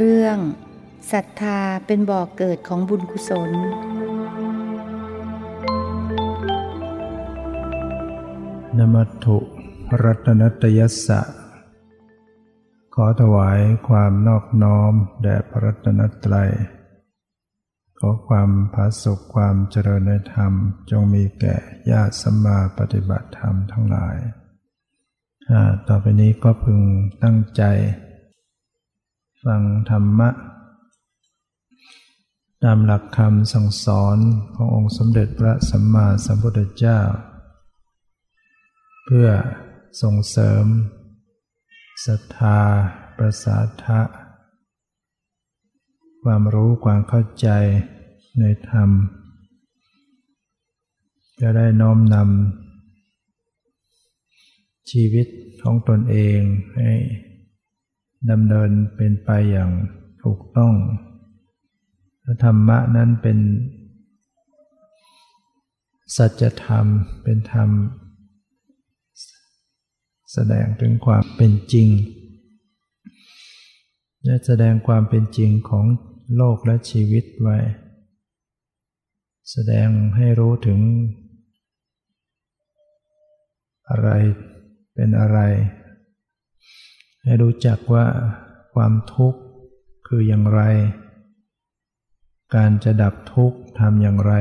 เรื่องศรัทธาเป็นบ่อกเกิดของบุญกุศล นมัตถุรัตนตยสสะ ขอถวายความนอบน้อมแด่พระรัตนตรัย ขอความผาสุขความเจริญในธรรมจงมีแก่ญาติสัมมาปฏิบัติธรรมทั้งหลาย ต่อไปนี้ก็พึงตั้งใจ ฟังธรรมะ ตามหลักคำสั่งสอนขององค์สมเด็จพระสัมมาสัมพุทธเจ้า เพื่อส่งเสริมศรัทธา ประสาทะ ความรู้ความเข้าใจในธรรม จะได้น้อมนำชีวิตของตนเองให้ ดำเนินเป็นไปอย่างถูกต้องธรรมะนั้นเป็นสัจธรรมเป็นธรรม แสดงถึงความเป็นจริง และแสดงความเป็นจริงของโลกและชีวิตไว้ แสดงให้รู้ถึง อะไรเป็นอะไร ให้รู้จักว่าความทุกข์คืออย่างไร การจะดับทุกข์ทำอย่างไร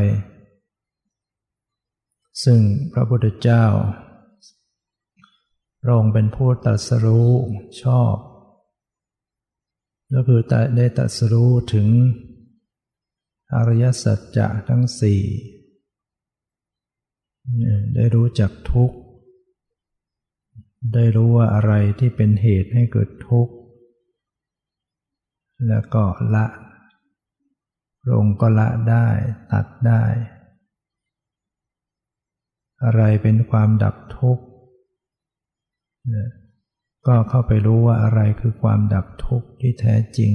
ซึ่งพระพุทธเจ้าพระองค์เป็นผู้ตรัสรู้ชอบ ก็คือได้ตรัสรู้ถึงอริยสัจจะทั้งสี่ได้รู้จักทุกข์ ได้รู้ว่าอะไรที่เป็นเหตุให้เกิดทุกข์ แล้วก็ละพระองค์ก็ละได้ตัดได้ อะไรเป็นความดับทุกข์ก็เข้าไปรู้ว่าอะไรคือความดับทุกข์ที่แท้จริง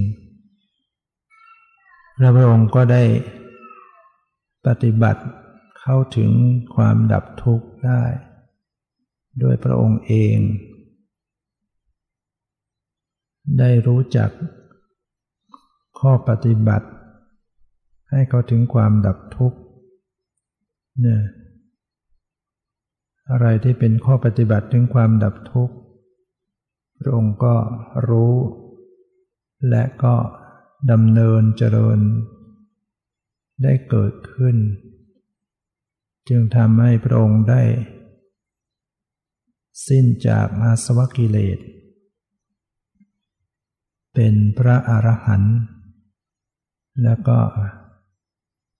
และพระองค์ก็ได้ปฏิบัติเข้าถึงความดับทุกข์ได้ ด้วยพระองค์เอง ได้รู้จัก ข้อปฏิบัติ ให้เขาถึงความดับทุกข์เนี่ยอะไรที่เป็นข้อปฏิบัติถึงความดับทุกข์พระองค์ก็รู้ และก็ดำเนินเจริญ ได้เกิดขึ้น จึงทำให้พระองค์ได้ สิ้นจากอาสวะกิเลส เป็นพระอรหันต์แล้วก็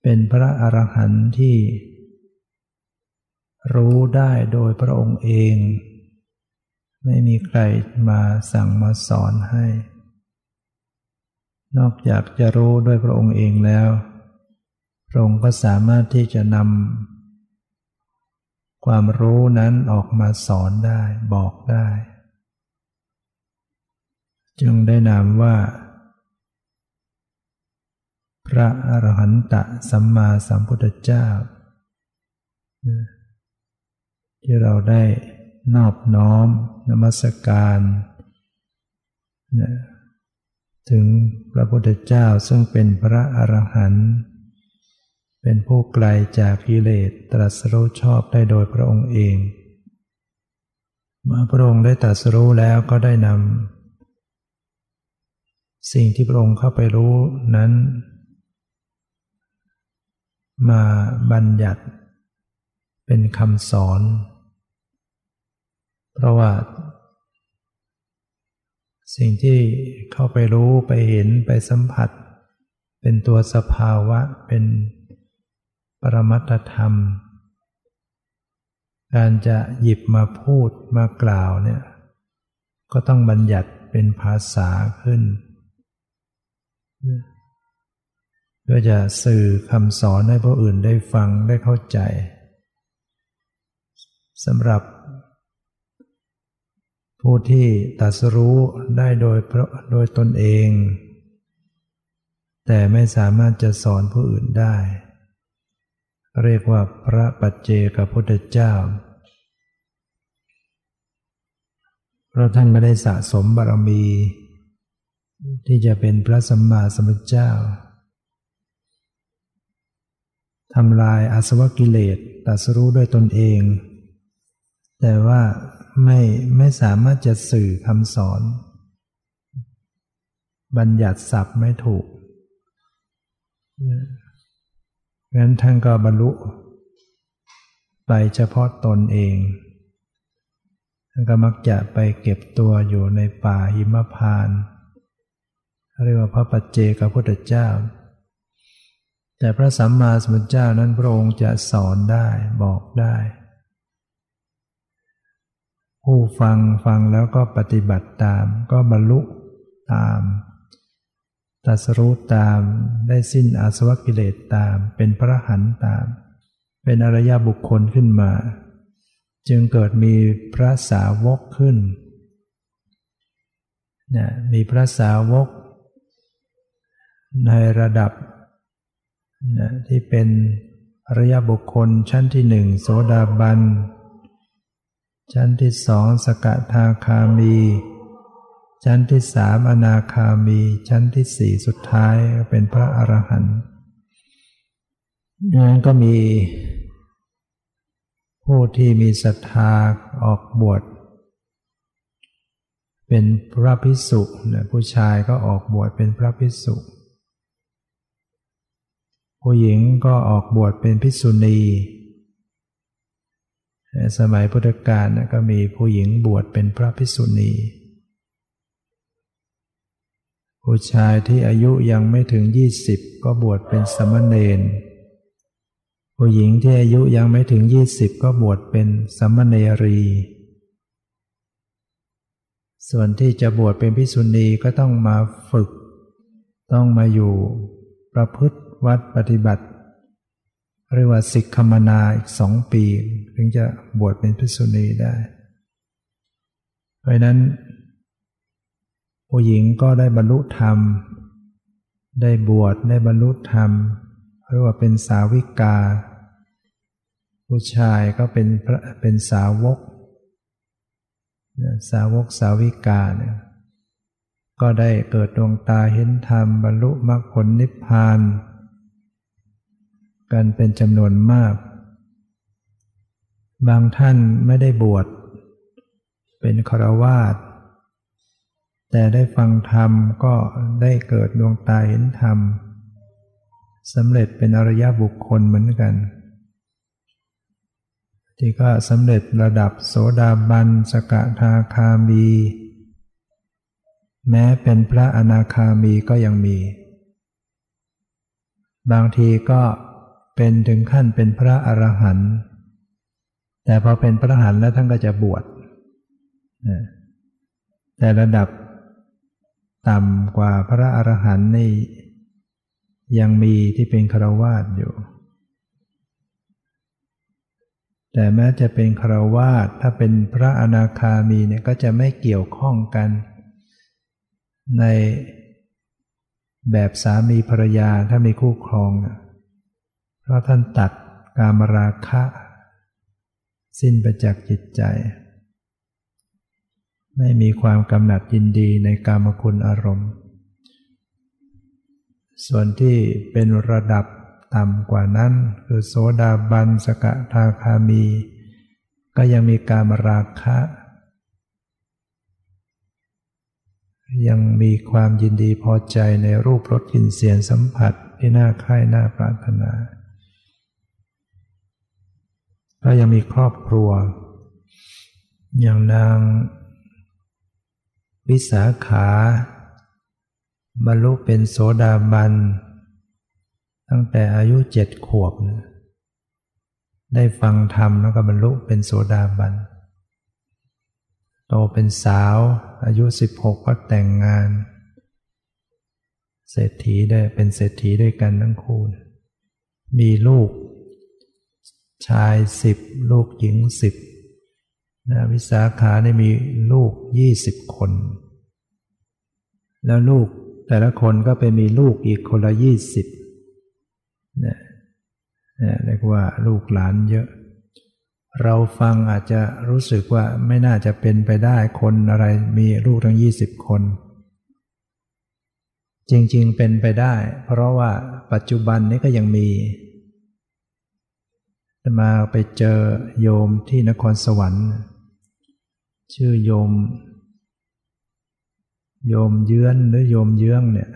เป็นพระอรหันต์ที่รู้ได้โดยพระองค์เอง ไม่มีใครมาสั่งมาสอนให้ นอกจากจะรู้ด้วยพระองค์เองแล้ว พระองค์ก็สามารถที่จะนำ ความรู้นั้นออกมาสอนได้บอกได้ จึงได้นามว่า พระอรหันตสัมมาสัมพุทธเจ้า ที่เราได้นอบน้อมนมัสการ ถึงพระพุทธเจ้าซึ่งเป็นพระอรหันต์ เป็นผู้ไกลจากกิเลสตรัสรู้ชอบได้โดยพระองค์เอง เมื่อพระองค์ได้ตรัสรู้แล้วก็ได้นำสิ่งที่พระองค์เข้าไปรู้นั้น มาบัญญัติเป็นคำสอน เพราะว่าสิ่งที่เข้าไปรู้ไปเห็นไปสัมผัส เป็นตัวสภาวะเป็น ปรมัตธรรม การจะหยิบมาพูดมากล่าวเนี่ยก็ต้องบัญญัติเป็นภาษาขึ้นเพื่อจะสื่อคำสอนให้ผู้อื่นได้ฟังได้เข้าใจสำหรับ ผู้ที่ตัดสู้ได้โดยโดยตนเอง แต่ไม่สามารถจะสอนผู้อื่นได้ เรียกว่าพระปัจเจกพุทธเจ้า เพราะท่านไม่ได้สะสมบารมี ที่จะเป็นพระสัมมาสัมพุทธเจ้าทำลายอาสวะกิเลสตัสรู้ด้วยตนเอง แต่ว่าไม่ไม่สามารถจะสื่อคำสอน บัญญัติศัพท์ไม่ถูก งั้นท่านก็บรรลุไปเฉพาะตนเอง ท่านก็มักจะไปเก็บตัวอยู่ในป่าหิมพานเรียกว่าพระปัจเจกพุทธเจ้า แต่พระสัมมาสัมพุทธเจ้านั้นพระองค์จะสอนได้บอกได้ ผู้ฟังฟังแล้วก็ปฏิบัติตามก็บรรลุตาม ตัสรู้ตามได้สิ้นอาสวะกิเลสตาม เป็นพระหันตาม เป็นอริยบุคคลขึ้นมา จึงเกิดมีพระสาวกขึ้นนะมีพระสาวก ในระดับนะที่เป็นอริยบุคคลชั้นที่หนึ่งโสดาบัน ชั้นที่สองสกทาคามี ชั้นที่สามอนาคามี ชั้นที่สี่สุดท้ายเป็นพระอรหันต์นั้นก็มีผู้ที่มีศรัทธาออกบวชเป็นพระพิสุนะผู้ชายก็ออกบวชเป็นพระพิสุผู้หญิงก็ออกบวชเป็นพิสุณี สมัยพุทธกาลก็มีผู้หญิงบวชเป็นพระพิสุณี ผู้ชายที่อายุยังไม่ถึงยี่สิบก็บวชเป็นสมณเณรผู้หญิงที่อายุยังไม่ถึงยี่สิบก็บวชเป็นสมณเณรี ส่วนที่จะบวชเป็นพิสุณีก็ต้องมาฝึก ต้องมาอยู่ประพฤติวัดปฏิบัติ เรียกว่าสิกขมนาอีกสองปี ถึงจะบวชเป็นพิสุณีได้ เพราะนั้น ผู้หญิงก็ได้บรรลุธรรม ได้บวชได้บรรลุธรรมเรียกว่าเป็นสาวิกา ผู้ชายก็เป็นพระเป็นสาวกสาวกสาวิกาเนี่ยก็ได้เกิดดวงตาเห็นธรรมบรรลุมรรคผลนิพพาน กันเป็นจำนวนมาก บางท่านไม่ได้บวช เป็นครวาส แต่ได้ฟังธรรมก็ได้เกิดดวงตาเห็นธรรมสำเร็จเป็นอริยบุคคลเหมือนกัน ที่ก็สำเร็จระดับโสดาบันสกทาคามี แม้เป็นพระอนาคามีก็ยังมี บางทีก็เป็นถึงขั้นเป็นพระอรหันต์แต่พอเป็นพระอรหันต์แล้วท่านก็จะบวชแต่ระดับ ต่ำกว่าพระอรหันต์นี่ยังมีที่เป็นครวาสอยู่ แต่แม้จะเป็นครวาสถ้าเป็นพระอนาคามีเนี่ยก็จะไม่เกี่ยวข้องกัน ในแบบสามีภรรยาถ้ามีคู่ครองเพราะท่านตัดกามราคะ สิ้นไปจากจิตใจ ไม่มีความกำหนัดยินดีในกามคุณอารมณ์ ส่วนที่เป็นระดับต่ำกว่านั้น คือโสดาบันสกทาคามี ก็ยังมีกามราคะ ยังมีความยินดีพอใจในรูปรสกลิ่นเสียงสัมผัสที่น่าใคร่น่าปรารถนา ก็ยังมีครอบครัว อย่างนาง วิสาขา บรรลุเป็นโสดาบัน ตั้งแต่อายุเจ็ดขวบ ได้ฟังธรรมแล้วก็บรรลุเป็นโสดาบัน โตเป็นสาว อายุสิบหกก็แต่งงาน เศรษฐีได้เป็นเศรษฐีด้วยกันทั้งคู่ มีลูก ชายสิบลูกหญิงสิบ นะวิสาขาได้มีลูกยี่สิบคน แล้วลูกแต่ละคนก็ไปมีลูกอีกคนละยี่สิบนะเรียกว่าลูกหลานเยอะ เราฟังอาจจะรู้สึกว่าไม่น่าจะเป็นไปได้คนอะไรมีลูกทั้งยี่สิบคน จริงๆเป็นไปได้ เพราะว่าปัจจุบันนี้ก็ยังมีมาไปเจอโยมที่นครสวรรค์ ชื่อโยม โยมเยื้อนหรือโยมเยื้องเนี่ย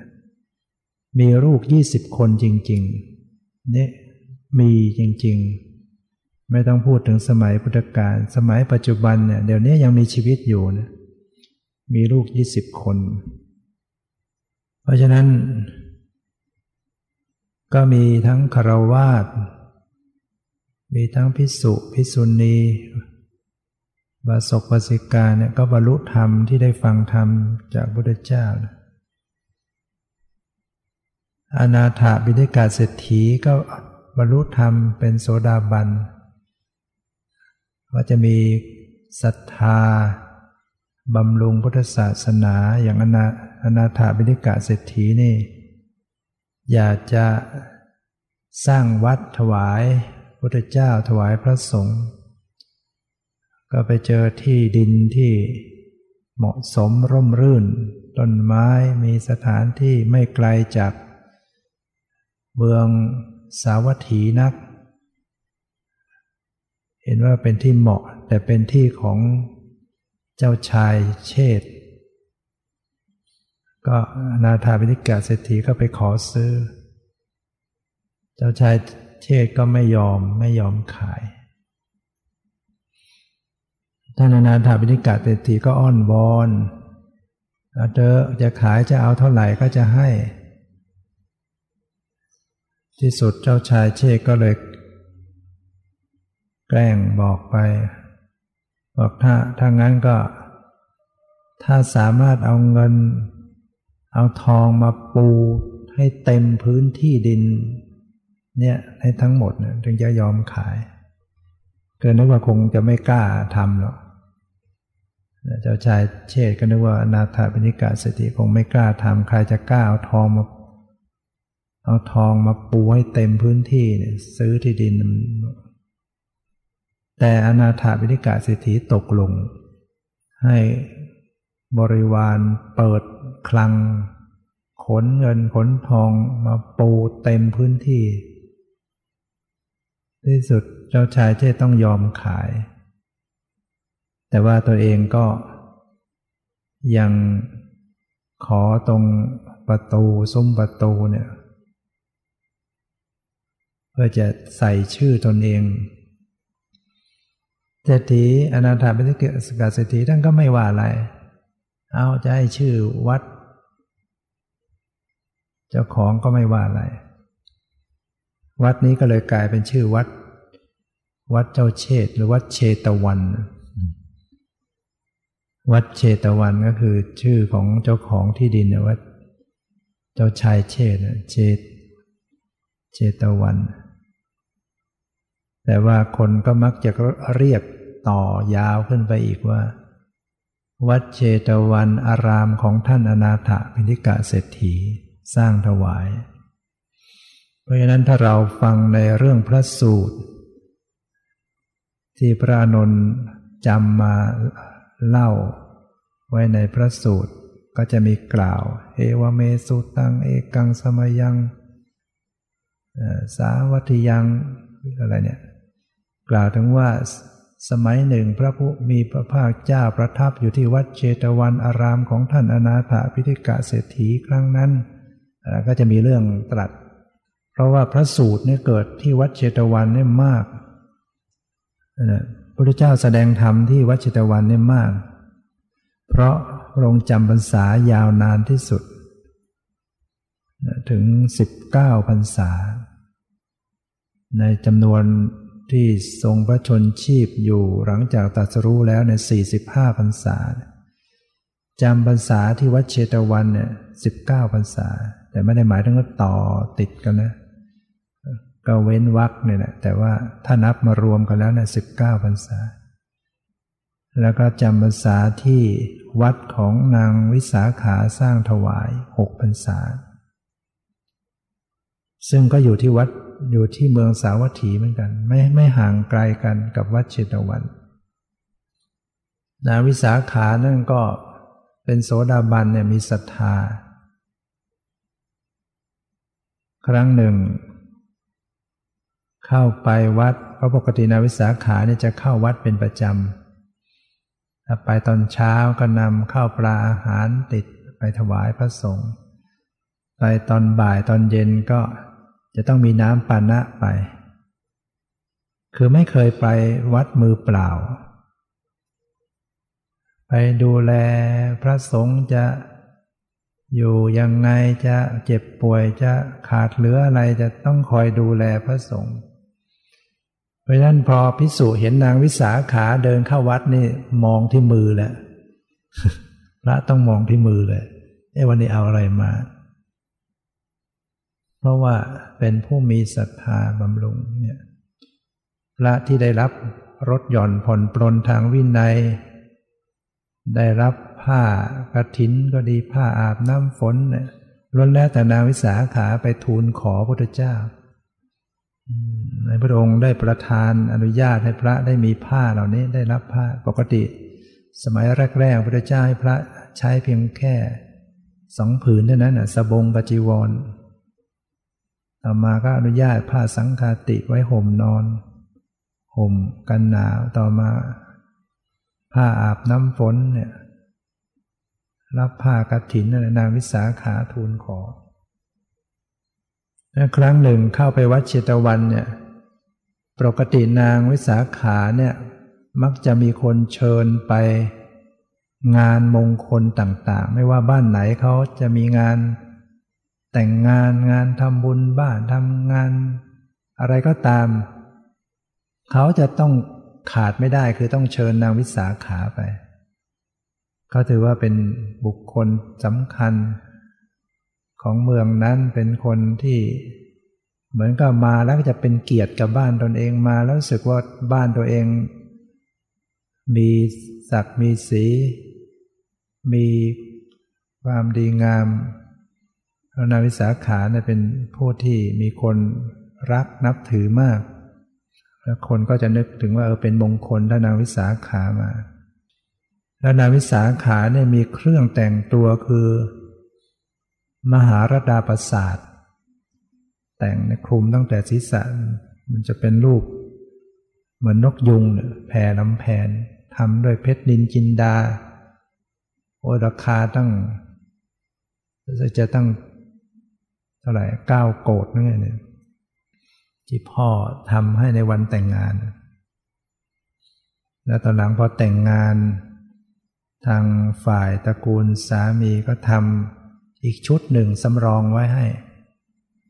มีลูกยี่สิบคนจริงๆเนี่ยมีจริง ๆ ไม่ต้องพูดถึงสมัยพุทธกาลสมัยปัจจุบันเนี่ยเดี๋ยวนี้ยังมีชีวิตอยู่นะมีลูกยี่สิบคน เพราะฉะนั้น ก็มีทั้งคารวาสมีทั้งพิสุพิสุณี บาศกบาสิกาเนี่ยก็บรรลุธรรมที่ได้ฟังธรรมจากพุทธเจ้า อนาถาบิณฑกาเศรษฐีก็บรรลุธรรมเป็นโสดาบันว่าจะมีศรัทธาบำรุงพุทธศาสนาอย่างอนาอนาถาบิณฑกาเศรษฐีนี่ อยากจะสร้างวัดถวายพุทธเจ้าถวายพระสงฆ์ ก็ไปเจอที่ดินที่เหมาะสมร่มรื่น ต้นไม้มีสถานที่ไม่ไกลจากเมืองสาวัตถีนัก เห็นว่าเป็นที่เหมาะแต่เป็นที่ของเจ้าชายเชษก็นาถาบิณิกาเศรษฐีก็ไปขอซื้อ เจ้าชายเชษก็ไม่ยอมไม่ยอมขาย ท่านอนาถาบิณิกาเศรษฐีก็อ้อนวอนเอาเธอจะขายจะเอาเท่าไหร่ก็จะให้ ที่สุดเจ้าชายเชก็เลย แกล้งบอกไป บอกถ้าถ้างั้นก็ ถ้าสามารถเอาเงิน เอาทองมาปูให้เต็มพื้นที่ดิน เนี่ยให้ทั้งหมดเนี่ยถึงจะยอมขาย เกินนึกว่าคงจะไม่กล้าทำหรอก เจ้าชายเชษก็นึกว่านาถาบิณิกาเศรษฐีคงไม่กล้าทำใครจะกล้าเอาทองมา เอาทองมาปูให้เต็มพื้นที่เนี่ยซื้อที่ดิน แต่อนาถาบิณิกาเศรษฐีตกลง ให้บริวารเปิดคลัง ขนเงินขนทองมาปูเต็มพื้นที่ ที่สุดเจ้าชายเจ้ต้องยอมขาย แต่ว่าตัวเองก็ยังขอตรงประตูซุ้มประตูเนี่ยเพื่อจะใส่ชื่อตนเองเศรษฐีอนาถาบิณฑสกาเศรษฐีท่านก็ไม่ว่าอะไร เอาจะให้ชื่อวัด เจ้าของก็ไม่ว่าอะไร วัดนี้ก็เลยกลายเป็นชื่อวัด วัดเจ้าเชษหรือวัดเชตวัน วัดเชตวันก็คือชื่อของเจ้าของที่ดินวัดเจ้าชายเชษเชตเชตวัน แต่ว่าคนก็มักจะเรียกต่อยาวขึ้นไปอีกว่า วัดเชตวันอารามของท่านอนาถพินิกะเศรษฐีสร้างถวาย เพราะฉะนั้นถ้าเราฟังในเรื่องพระสูตร ที่พระนนท์จำมา เล่า ไว้ในพระสูตรก็จะมีกล่าว เอวเมสุตัง เอกังสมยังสาวัติยังอะไรเนี่ยกล่าวถึงว่าสมัยหนึ่งพระผู้มีพระภาคเจ้าประทับอยู่ที่วัดเชตวันอารามของท่านอนาถาพิธิกะเศรษฐีครั้งนั้น ก็จะมีเรื่องตรัส เพราะว่าพระสูตรเนี่ยเกิดที่วัดเชตวันเนี่ยมากนะ พระเจ้าแสดงธรรมที่วัดเชตวันเนี่ยมาก เพราะพระองค์จำพรรษายาวนานที่สุด ถึง 19พรรษา ในจำนวนที่ทรงพระชนชีพอยู่หลังจากตัดสรู้แล้วใน 45พรรษาจำพรรษาที่วัดเชตวันเนี่ย19พรรษา แต่ไม่ได้หมายถึงว่าต่อติดกันนะ ก็เว้นวักเนี่ยแหละแต่ว่าถ้านับมารวมกันแล้วเนี่ยสิบเก้าพรรษา แล้วก็จำพรรษาที่วัดของนางวิสาขาสร้างถวายหกพรรษา ซึ่งก็อยู่ที่วัดอยู่ที่เมืองสาวัตถีเหมือนกัน ไม่ไม่ห่างไกลกันกับวัดเชตวันนางวิสาขานั่นก็เป็นโสดาบันเนี่ยมีศรัทธา ครั้งหนึ่ง เข้าไปวัด เพราะปกตินาวิสาขาเนี่ยจะเข้าวัดเป็นประจำถ้าไปตอนเช้าก็นำข้าวปลาอาหารติดไปถวายพระสงฆ์ไปตอนบ่ายตอนเย็นก็จะต้องมีน้ำปานะไป คือไม่เคยไปวัดมือเปล่า ไปดูแลพระสงฆ์จะอยู่ยังไงจะเจ็บป่วยจะขาดเหลืออะไรจะต้องคอยดูแลพระสงฆ์ เพราะฉะนั้นพอพิสุเห็นนางวิสาขาเดินเข้าวัดนี่มองที่มือแหละพระต้องมองที่มือเลยเอ้วันนี้เอาอะไรมา เพราะว่าเป็นผู้มีศรัทธาบำรุงเนี่ยพระที่ได้รับรถหย่อนผ่อนปลนทางวินัย ได้รับผ้ากระถินก็ดีผ้าอาบน้ำฝนเนี่ยล้วนแล้วแต่นางวิสาขาไปทูลขอพระพุทธเจ้า ในพระองค์ได้ประทานอนุญาตให้พระได้มีผ้าเหล่านี้ได้รับผ้าปกติ สมัยแรกๆพระเจ้าให้พระใช้เพียงแค่สองผืนเท่านั้นสบงปจีวร ต่อมาก็อนุญาตผ้าสังคาติไว้ห่มนอน ห่มกันหนาวต่อมา ผ้าอาบน้ำฝนเนี่ยรับผ้ากฐินนางวิสาขาทูลขอ ครั้งหนึ่งเข้าไปวัดเชตวันเนี่ย ปกตินางวิสาขาเนี่ย มักจะมีคนเชิญไป งานมงคลต่างๆ ไม่ว่าบ้านไหนเขาจะมีงาน แต่งงานงานทำบุญบ้านทำงาน อะไรก็ตาม เขาจะต้องขาดไม่ได้คือต้องเชิญนางวิสาขาไป เขาถือว่าเป็นบุคคลสำคัญ ของเมืองนั้นเป็นคนที่เหมือนกับมาแล้วจะเป็นเกียรติกับบ้านตนเองมาแล้วรู้สึกว่าบ้านตัวเอง มีศักดิ์มีสี มีความดีงามพระนาวิสาขาเนี่ยเป็นผู้ที่มีคนรักนับถือมาก แล้วคนก็จะนึกถึงว่าเออเป็นมงคลถ้านาวิสาขามา แล้วนาวิสาขาเนี่ยมีเครื่องแต่งตัวคือ มหารดาประสาท แต่งในคลุมตั้งแต่ศีรษะมันจะเป็นรูป เหมือนนกยุงเนี่ยแผ่ลำแผนทำด้วยเพชรนินจินดา โอราคาตั้งจะตั้งเท่าไหร่เก้าโกดนั่นไงเนี่ยที่พ่อทำให้ในวันแต่งงาน แล้วตอนหลังพอแต่งงาน ทางฝ่ายตระกูลสามีก็ทำ อีกชุดหนึ่งสำรองไว้ให้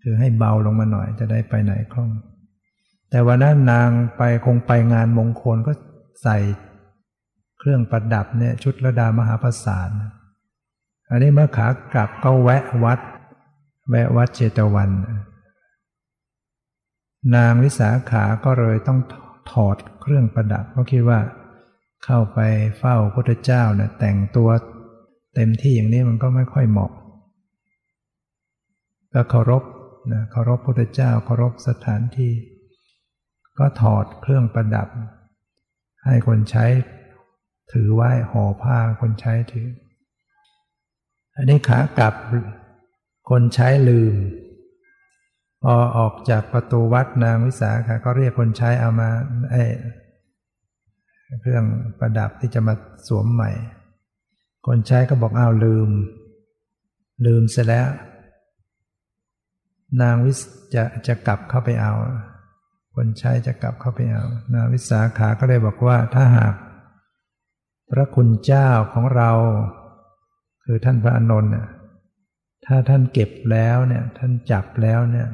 คือให้เบาลงมาหน่อยจะได้ไปไหนคล่อง แต่วันนั้นนางไปคงไปงานมงคลก็ใส่เครื่องประดับเนี่ยชุดระดามหาประสานอันนี้เมื่อขากลับก็แวะวัด แวะวัดเจตวัน นางวิสาขาก็เลยต้องถอดเครื่องประดับเพราะคิดว่าเข้าไปเฝ้าพระเจ้าเนะ่ยแต่งตัวเต็มที่อย่างนี้มันก็ไม่ค่อยเหมาะ ก็เคารพนะเคารพพระเจ้าเคารพสถานที่ ก็ถอดเครื่องประดับ ให้คนใช้ถือไว้ห่อผ้าคนใช้ถือ อันนี้ขากลับคนใช้ลืม พอออกจากประตูวัดนางวิสาขาก็เรียกคนใช้เอามาไอ้เครื่องประดับที่จะมาสวมใหม่ คนใช้ก็บอกอ้าวลืม ลืมเสร็จแล้ว นางวิจะจะกลับเข้าไปเอา คนใช้จะกลับเข้าไปเอา นางวิสาขาก็เลยบอกว่าถ้าหาก พระคุณเจ้าของเรา คือท่านพระอานนท์เนี่ยถ้าท่านเก็บแล้วเนี่ย ท่านจับแล้วเนี่ย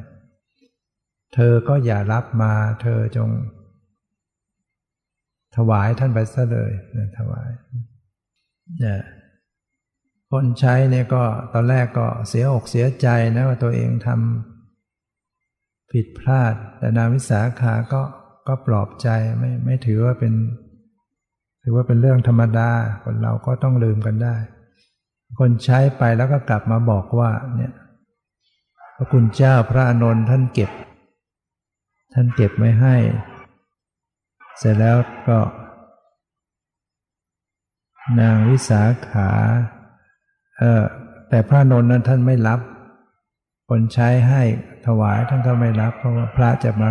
เธอก็อย่ารับมา เธอจง ถวายท่านไปซะเลยนะถวายเนี่ยคนใช้เนี่ยก็ตอนแรกก็เสียอกเสียใจนะว่าตัวเองทำ ผิดพลาด แต่นางวิสาขาก็ก็ปลอบใจไม่ไม่ถือว่าเป็น ถือว่าเป็นเรื่องธรรมดา คนเราก็ต้องลืมกันได้ คนใช้ไปแล้วก็กลับมาบอกว่าเนี่ยพระคุณเจ้าพระอนนท์ท่านเก็บ ท่านเก็บไว้ให้ เสร็จแล้วก็ นางวิสาขา เออแต่พระนนท์นั้นท่านไม่รับ คนใช้ให้ถวายท่านก็ไม่รับ เพราะว่าพระจะมา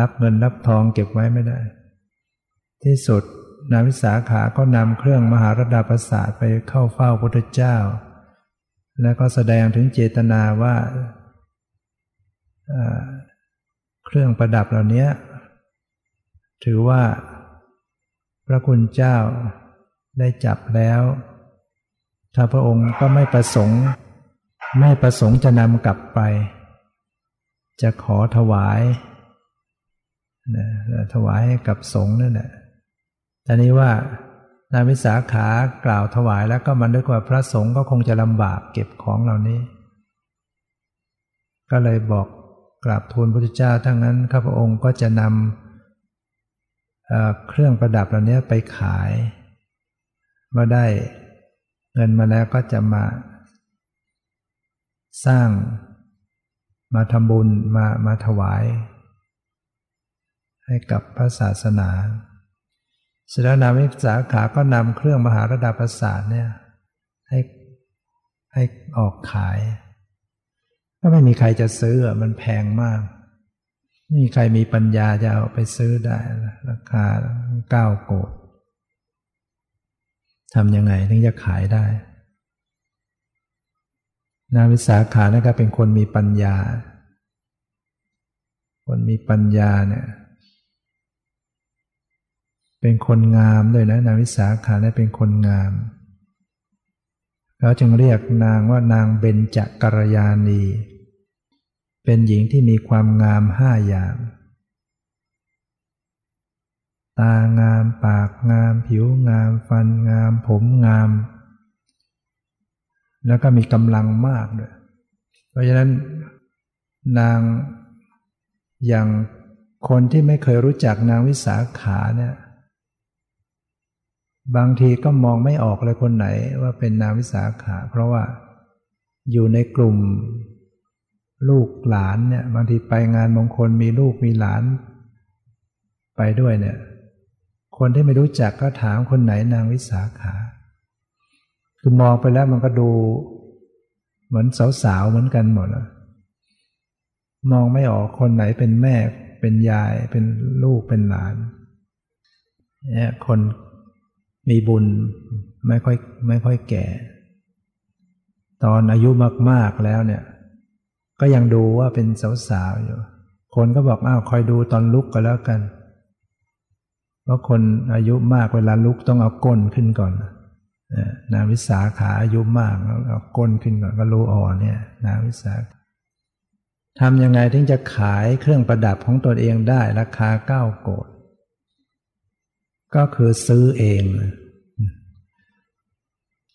รับเงินรับทองเก็บไว้ไม่ได้ ที่สุดนาวิสาขาก็นำเครื่องมหารดาประสาทไปเข้าเฝ้าพระพุทธเจ้า แล้วก็แสดงถึงเจตนาว่าเครื่องประดับเหล่านี้ถือว่า พระคุณเจ้าได้จับแล้ว ถ้าพระองค์ก็ไม่ประสงค์ ไม่ประสงค์จะนำกลับไป จะขอถวายนะถวายให้กับสงฆ์นั่นแหละแต่นี้ว่านาวิสาขากล่าวถวายแล้วก็มันด้วยว่าพระสงฆ์ก็คงจะลำบากเก็บของเหล่านี้ ก็เลยบอกกราบทูลพระพุทธเจ้าทั้งนั้นข้าพระองค์ก็จะนำเครื่องประดับเหล่านี้ไปขาย เมื่อได้เงินมาแล้วก็จะมา สร้าง มาทำบุญมามาถวาย ให้กับพระศาสนาเสร็จแล้วนามิสาขาก็นำเครื่องมหาระดับประสาทเนี่ยให้ให้ออกขาย ก็ไม่มีใครจะซื้อมันแพงมากไม่มีใครมีปัญญาจะเอาไปซื้อได้ ราคาเก้าโกดทำยังไงถึงจะขายได้ นาวิสาขานี่ก็เป็นคนมีปัญญา คนมีปัญญาเนี่ย เป็นคนงามด้วยนะนางวิสาขาเนี่ยเป็นคนงามเขาจึงเรียกนางว่านางเบญจกัลยาณีเป็นหญิงที่มีความงามห้าอย่าง ตางาม ปากงาม ผิวงาม ฟันงาม ผมงาม แล้วก็มีกำลังมากด้วย เพราะฉะนั้นนางอย่างคนที่ไม่เคยรู้จักนางวิสาขาเนี่ย บางทีก็มองไม่ออกเลยคนไหนว่าเป็นนางวิสาขา เพราะว่าอยู่ในกลุ่มลูกหลานเนี่ย บางทีไปงานมงคลมีลูกมีหลาน ไปด้วยเนี่ย คนที่ไม่รู้จักก็ถามคนไหนนางวิสาขา คือมองไปแล้วมันก็ดู เหมือนสาวๆเหมือนกันหมดมองไม่ออกคนไหนเป็นแม่ เป็นยาย เป็นลูกเป็นหลานเนี่ยคนมีบุญไม่ค่อยไม่ค่อยแก่ ตอนอายุมากๆแล้วเนี่ย ก็ยังดูว่าเป็นสาวๆอยู่ คนก็บอกอ้าวคอยดูตอนลุกก็แล้วกัน เพราะคนอายุมากเวลาลุกต้องเอาก้นขึ้นก่อนน นาวิสาขาอายุมากเอาก้นขึ้นก่อนก็รู้อ่อนเนี่ยนาวิสาทำยังไงถึงจะขายเครื่องประดับของตนเองได้ราคาเก้าโกดก็คือซื้อเอง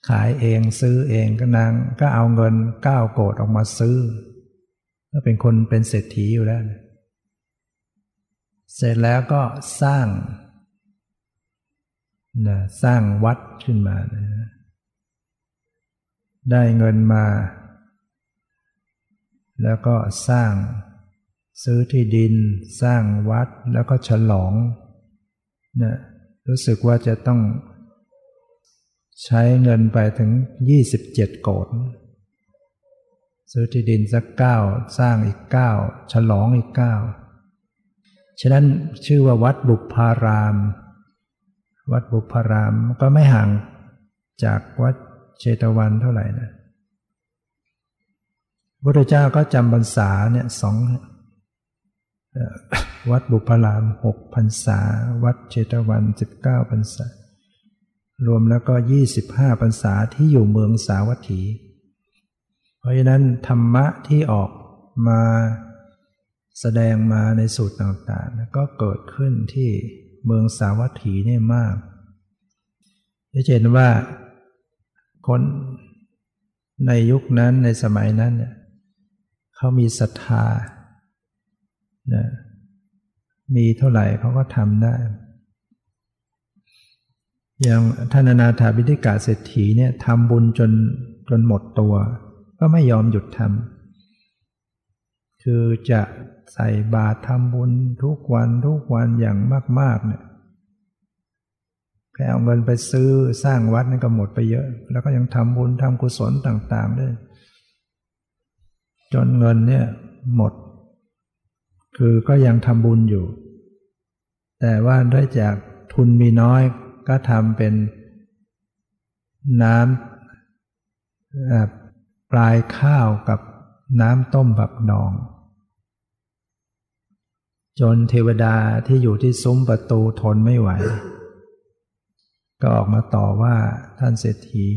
ขายเองซื้อเองก็นางก็เอาเงินเก้าโกดออกมาซื้อ ก็เป็นคนเป็นเศรษฐีอยู่แล้ว เสร็จแล้วก็สร้าง นะสร้างวัดขึ้นมานะได้เงินมา แล้วก็สร้าง ซื้อที่ดิน สร้างวัดแล้วก็ฉลองนะรู้สึกว่าจะต้องใช้เงินไปถึง 27 โกดซื้อที่ดินสักเก้าสร้างอีกเก้าฉลองอีกเก้าฉะนั้นชื่อว่าวัดบุพาราม วัดบุพารามก็ไม่ห่างจากวัดเชตวันเท่าไหร่นะพระเจ้าก็จำพรรษาเนี่ยสองวัดบุพารามหกพรรษา วัดเชตวันสิบเก้าพรรษา รวมแล้วก็ยี่สิบห้าพรรษาที่อยู่เมืองสาวัตถี เพราะฉะนั้นธรรมะที่ออกมาแสดงมาในสูตรต่างๆ ก็เกิดขึ้นที่ เมืองสาวัตถีนี่มากจะเห็นว่าคนในยุคนั้นในสมัยนั้นเนี่ยเขามีศรัทธานะมีเท่าไหร่เขาก็ทำได้ อย่างท่านนาถาบิธิกาเศรษฐีเนี่ยทำบุญจนจนหมดตัว ก็ไม่ยอมหยุดทำคือจะ ใส่บาตรทำบุญทุกวันทุกวันอย่างมาก ๆ เนี่ยแค่เอาเงินไปซื้อสร้างวัดนี่นก็หมดไปเยอะ แล้วก็ยังทำบุญทำกุศลต่าง ๆ ด้วย จนเงินเนี่ยหมด คือก็ยังทำบุญอยู่ แต่ว่าด้วยจากทุนมีน้อยก็ทำเป็นน้ำปลายข้าวกับน้ำต้มแบบนอง จนเทวดาที่อยู่ที่ซุ้มประตูทนไม่ไหว ก็ออกมาต่อว่าท่านเศรษฐี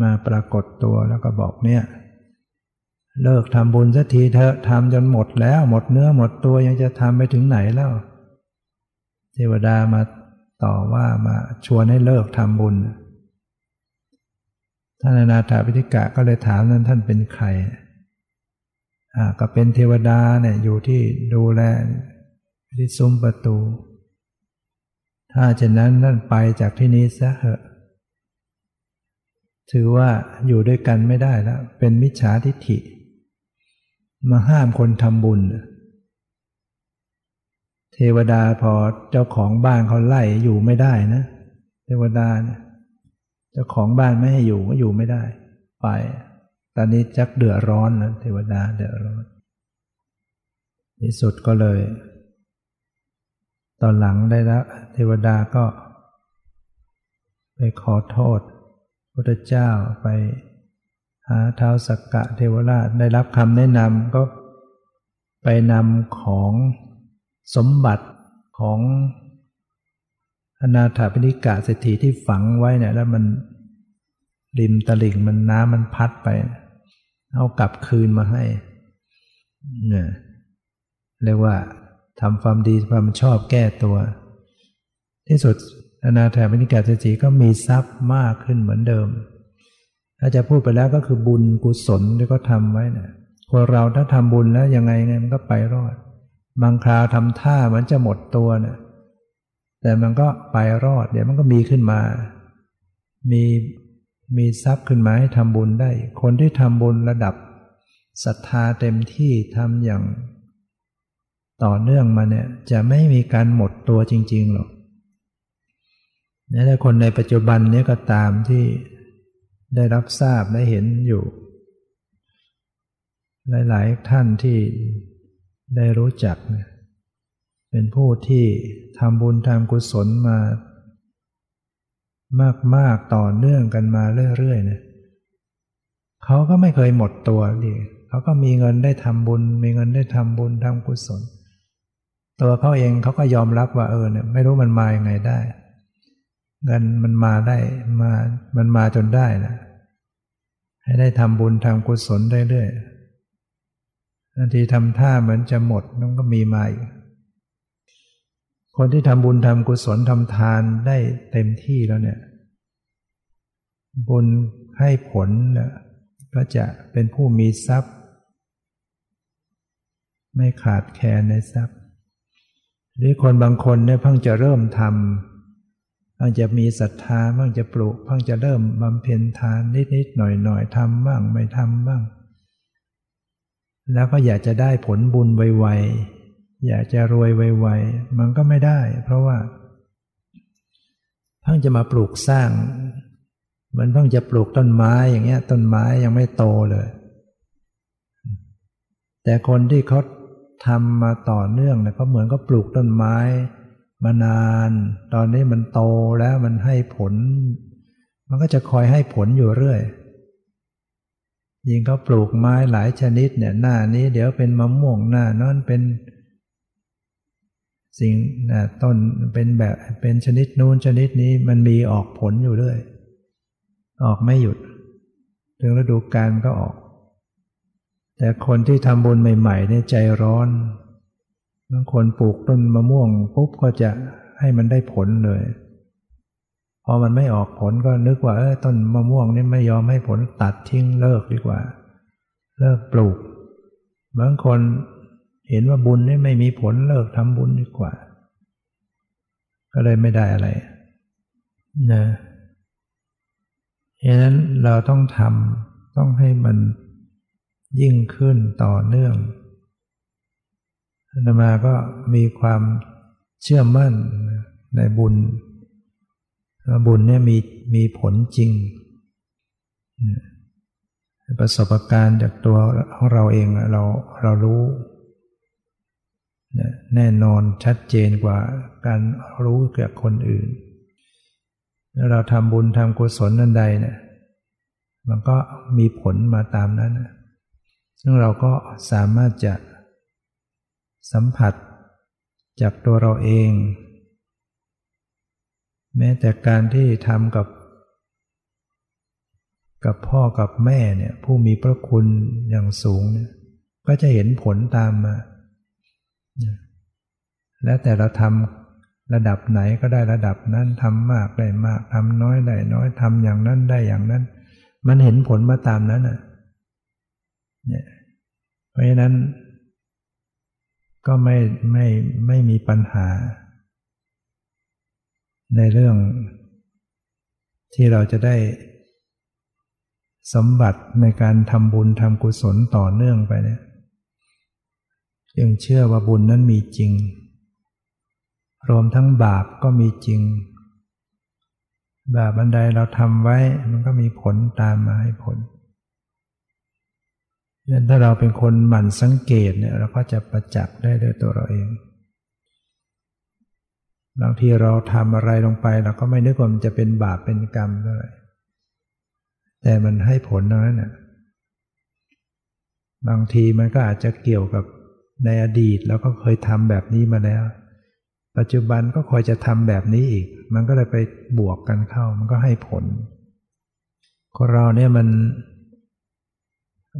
มาปรากฏตัวแล้วก็บอกเนี่ย เลิกทำบุญสักทีเถอะทำจนหมดแล้วหมดเนื้อหมดตัวยังจะทำไปถึงไหนแล้ว เทวดามาต่อว่ามาชวนให้เลิกทำบุญ ท่านอนาถาพิธิกะก็เลยถามนั้นท่านเป็นใคร ก็เป็นเทวดาเนี่ยอยู่ที่ดูแลที่ซุ้มประตู ถ้าเช่นนั้นนั่นไปจากที่นี้ซะเหอะถือว่าอยู่ด้วยกันไม่ได้แล้ว เป็นมิจฉาทิฏฐิ มาห้ามคนทำบุญ เทวดาพอเจ้าของบ้านเขาไล่อยู่ไม่ได้นะ เทวดาเนี่ยเจ้าของบ้านไม่ให้อยู่ก็อยู่ไม่ได้ ไป ตอนนี้จักเดือดร้อนแล้วเทวดาเดือดร้อนที่สุดก็เลย ตอนหลังได้แล้ว เทวดาก็ไปขอโทษพระเจ้าไปหาเท้าสักกะเทวราชได้รับคำแนะนำก็ไปนำของสมบัติของอนาถาปิณิกาเศรษฐีที่ฝังไว้เนี่ยแล้วมันริมตลิ่งมันน้ำมันพัดไป เอากลับคืนมาให้เนี่ยเรียกว่าทำความดีความชอบแก้ตัว ที่สุดอนาถาปิณิกาเศรษฐีก็มีทรัพย์มากขึ้นเหมือนเดิม ถ้าจะพูดไปแล้วก็คือบุญกุศลที่ก็ทำไว้เนี่ยคนเราถ้าทำบุญแล้วยังไงไงมันก็ไปรอด บางคราวทำท่ามันจะหมดตัวเนี่ยแต่มันก็ไปรอด เดี๋ยวมันก็มีขึ้นมา มี มีทรัพย์ขึ้นมาให้ทำบุญได้ คนที่ทำบุญระดับศรัทธาเต็มที่ทำอย่าง ต่อเนื่องมาเนี่ยจะไม่มีการหมดตัวจริง ๆ หรอกแต่คนในปัจจุบันนี้ก็ตามที่ได้รับทราบได้เห็นอยู่ หลาย ๆ ท่านที่ได้รู้จักเนี่ยเป็นผู้ที่ทำบุญทำกุศลมา มากๆต่อเนื่องกันมาเรื่อยๆเนี่ยเขาก็ไม่เคยหมดตัวดิเขาก็มีเงินได้ทำบุญ มีเงินได้ทำบุญทำกุศล ตัวเขาเองเขาก็ยอมรับว่าเออเนี่ยไม่รู้มันมาอย่างไงได้ เงินมันมาได้มามันมาจนได้นะให้ได้ทำบุญทำกุศลได้เรื่อยบางทีทำท่าเหมือนจะหมดมันก็มีมาอีก คนที่ทำบุญทำกุศลทำทานได้เต็มที่แล้วเนี่ย บุญให้ผลเนี่ยก็จะเป็นผู้มีทรัพย์ ไม่ขาดแคลนในทรัพย์ หรือคนบางคนเนี่ยเพิ่งจะเริ่มทำเพิ่งจะมีศรัทธาเพิ่งจะปลูกเพิ่งจะเริ่มบำเพ็ญทานนิดๆหน่อยๆทำบ้างไม่ทำบ้าง แล้วก็อยากจะได้ผลบุญไวๆ อยากจะรวยไวๆ มันก็ไม่ได้ เพราะว่า เพิ่งจะมาปลูกสร้าง มันเพิ่งจะปลูกต้นไม้อย่างเงี้ย ต้นไม้ยังไม่โตเลย แต่คนที่เขาทำมาต่อเนื่องเนี่ยเขาเหมือนก็ปลูกต้นไม้ มานาน ตอนนี้มันโตแล้วมันให้ผล มันก็จะคอยให้ผลอยู่เรื่อยยิ่งเขาปลูกไม้หลายชนิดเนี่ยหน้านี้เดี๋ยวเป็นมะม่วงหน้านั้นเป็น สิ่งต้นเป็นแบบเป็นชนิดนู้นชนิดนี้มันมีออกผลอยู่ด้วยออกไม่หยุด ถึงฤดูกาลก็ออก แต่คนที่ทำบุญใหม่ๆเนี่ยใจร้อนบางคนปลูกต้นมะม่วงปุ๊บก็จะให้มันได้ผลเลย พอมันไม่ออกผลก็นึกว่าเออต้นมะม่วงนี่ไม่ยอมให้ผลตัดทิ้งเลิกดีกว่า เลิกปลูก บางคน เห็นว่าบุญนี่ไม่มีผลเลิกทำบุญดีกว่า ก็เลยไม่ได้อะไรนะดังนั้นเราต้องทำต้องให้มันยิ่งขึ้นต่อเนื่องอาตมาก็มีความเชื่อมั่นในบุญว่าบุญเนี่ยมีมีผลจริง ประสบการณ์จากตัวของเราเองเราเรารู้ แน่นอนชัดเจนกว่าการรู้เกี่ยวกับคนอื่นแล้วเราทำบุญทำกุศลนั่นใดเนี่ยมันก็มีผลมาตามนั้น ซึ่งเราก็สามารถจะสัมผัสจากตัวเราเอง แม้แต่การที่ทำกับ กับพ่อกับแม่เนี่ยผู้มีพระคุณอย่างสูงเนี่ยก็จะเห็นผลตามมา แล้วแต่เราทำระดับไหนก็ได้ระดับนั้นทำมากได้มากทำน้อยได้น้อยทำอย่างนั้นได้อย่างนั้น มันเห็นผลมาตามนั้นอะเนี่ยเพราะฉะนั้น ก็ไม่ไม่ไม่มีปัญหา ในเรื่องที่เราจะได้สมบัติในการทำบุญทำกุศลต่อเนื่องไปเนี่ย ยังเชื่อว่าบุญนั้นมีจริง รวมทั้งบาปก็มีจริง บาปบันไดเราทำไว้มันก็มีผลตามมาให้ผลยันถ้าเราเป็นคนหมั่นสังเกตเนี่ยเราก็จะประจักษ์ได้ด้วยตัวเราเองบางทีเราทำอะไรลงไปเราก็ไม่นึกว่ามันจะเป็นบาปเป็นกรรมเท่าไหร่แต่มันให้ผลนั้นน่ะบางทีมันก็อาจจะเกี่ยวกับ ในอดีตเราก็เคยทำแบบนี้มาแล้ว ปัจจุบันก็คอยจะทำแบบนี้อีก มันก็เลยไปบวกกันเข้า มันก็ให้ผลคนเราเนี่ยมัน